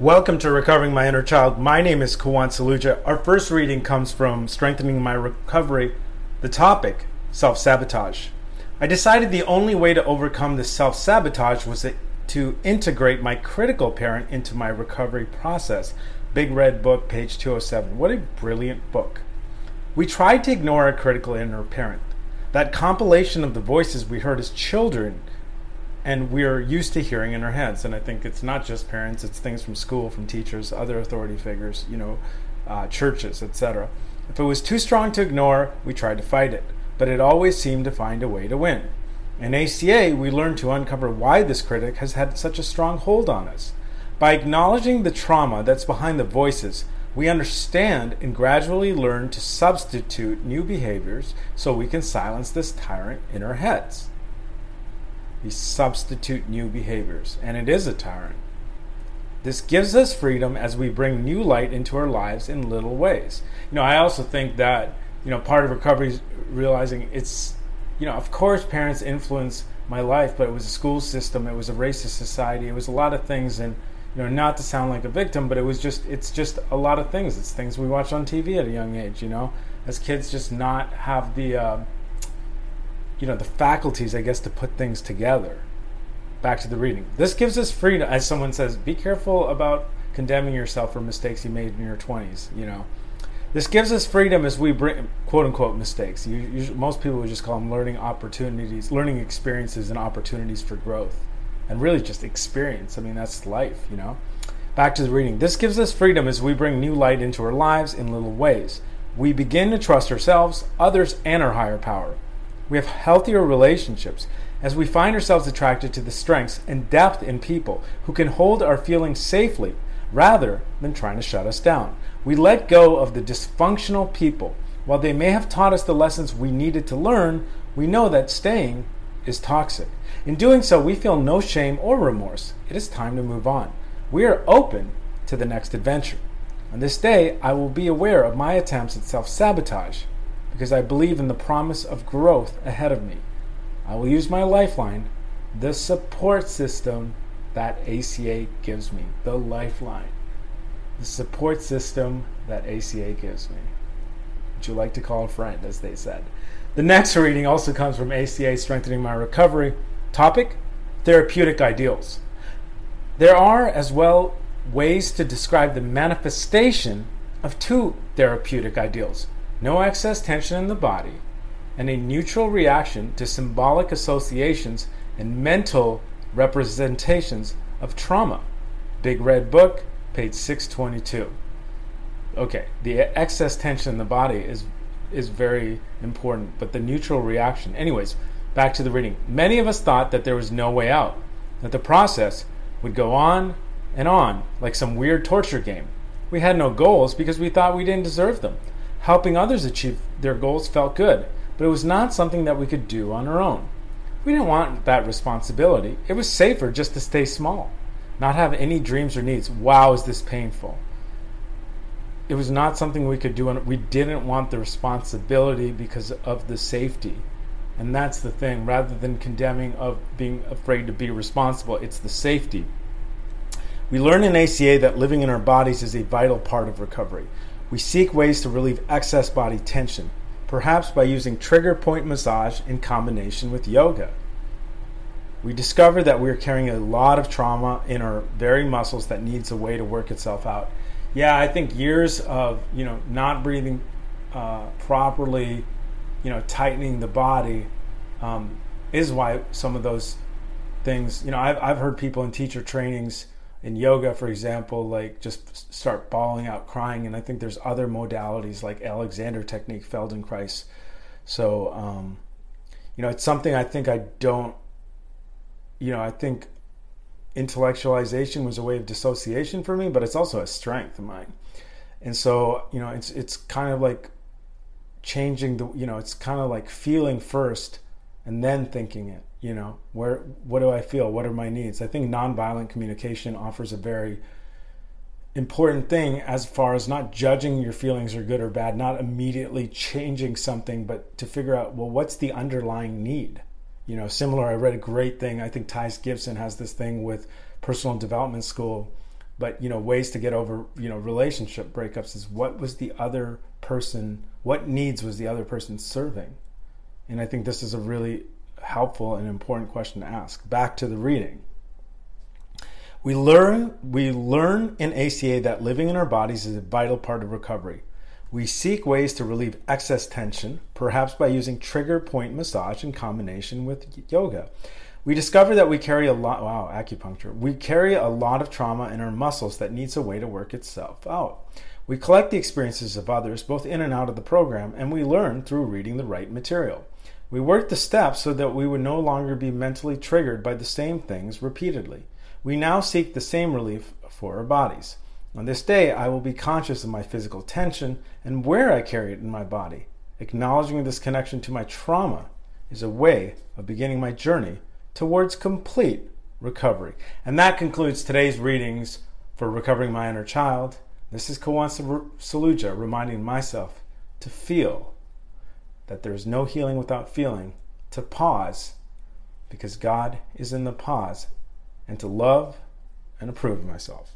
Welcome to Recovering My Inner Child. My name is Kawan Saluja. Our first reading comes from Strengthening My Recovery, the topic self sabotage. I decided the only way to overcome this self sabotage was to integrate my critical parent into my recovery process. Big Red Book, page 207. What a brilliant book. We tried to ignore our critical inner parent, that compilation of the voices we heard as children and we're used to hearing in our heads. And I think it's not just parents; it's things from school, from teachers, other authority figures, you know, uh, churches, etc. If it was too strong to ignore, we tried to fight it, but it always seemed to find a way to win. In ACA, we learned to uncover why this critic has had such a strong hold on us. By acknowledging the trauma that's behind the voices, we understand and gradually learn to substitute new behaviors so we can silence this tyrant in our heads. We substitute new behaviors, and it is a tyrant. This gives us freedom as we bring new light into our lives in little ways. You know, I also think that, you know, part of recovery is realizing it's, you know, of course parents influence my life, but it was a school system, it was a racist society, it was a lot of things and you know, not to sound like a victim, but it was just it's just a lot of things. It's things we watch on TV at a young age, you know, as kids just not have the uh, you know the faculties, I guess, to put things together. Back to the reading. This gives us freedom, as someone says. Be careful about condemning yourself for mistakes you made in your twenties. You know, this gives us freedom as we bring quote unquote mistakes. You, you, most people would just call them learning opportunities, learning experiences, and opportunities for growth, and really just experience. I mean, that's life. You know. Back to the reading. This gives us freedom as we bring new light into our lives in little ways. We begin to trust ourselves, others, and our higher power. We have healthier relationships as we find ourselves attracted to the strengths and depth in people who can hold our feelings safely rather than trying to shut us down. We let go of the dysfunctional people. While they may have taught us the lessons we needed to learn, we know that staying is toxic. In doing so, we feel no shame or remorse. It is time to move on. We are open to the next adventure. On this day, I will be aware of my attempts at self sabotage because I believe in the promise of growth ahead of me. I will use my lifeline, the support system that ACA gives me. The lifeline. The support system that ACA gives me. Would you like to call a friend, as they said? The next reading also comes from ACA Strengthening My Recovery. Topic Therapeutic Ideals. There are, as well, ways to describe the manifestation of two therapeutic ideals no excess tension in the body, and a neutral reaction to symbolic associations and mental representations of trauma. Big Red Book, page 622. Okay, the excess tension in the body is is very important, but the neutral reaction. Anyways, back to the reading. Many of us thought that there was no way out, that the process would go on and on like some weird torture game. We had no goals because we thought we didn't deserve them. Helping others achieve their goals felt good, but it was not something that we could do on our own. We didn't want that responsibility. It was safer just to stay small, not have any dreams or needs. Wow, is this painful? It was not something we could do, and we didn't want the responsibility because of the safety. And that's the thing. Rather than condemning of being afraid to be responsible, it's the safety. We learn in ACA that living in our bodies is a vital part of recovery. We seek ways to relieve excess body tension, perhaps by using trigger point massage in combination with yoga. We discover that we're carrying a lot of trauma in our very muscles that needs a way to work itself out. Yeah, I think years of you know not breathing uh, properly, you know, tightening the body um, is why some of those things. You know, I've I've heard people in teacher trainings in yoga, for example, like just start bawling out, crying. And I think there's other modalities like Alexander technique, Feldenkrais. So, um, you know, it's something I think I don't, you know, I think intellectualization was a way of dissociation for me, but it's also a strength of mine. And so, you know, it's it's kind of like changing the, you know, it's kind of like feeling first and then thinking it you know where what do i feel? What are my needs? I think nonviolent communication offers a very important thing as far as not judging your feelings are good or bad not immediately changing something but to figure out well what's the underlying need? You know similar i read a great thing i think Thais Gibson has this thing with personal development school but you know ways to get over you know relationship breakups is what was the other person what needs was the other person serving and i think this is a really helpful and important question to ask back to the reading we learn we learn in aca that living in our bodies is a vital part of recovery we seek ways to relieve excess tension perhaps by using trigger point massage in combination with yoga we discover that we carry a lot, wow, acupuncture. We carry a lot of trauma in our muscles that needs a way to work itself out. We collect the experiences of others, both in and out of the program, and we learn through reading the right material. We worked the steps so that we would no longer be mentally triggered by the same things repeatedly. We now seek the same relief for our bodies. On this day, I will be conscious of my physical tension and where I carry it in my body. Acknowledging this connection to my trauma is a way of beginning my journey towards complete recovery. And that concludes today's readings for Recovering My Inner Child. This is Kawan Saluja reminding myself to feel that there is no healing without feeling, to pause because God is in the pause, and to love and approve myself.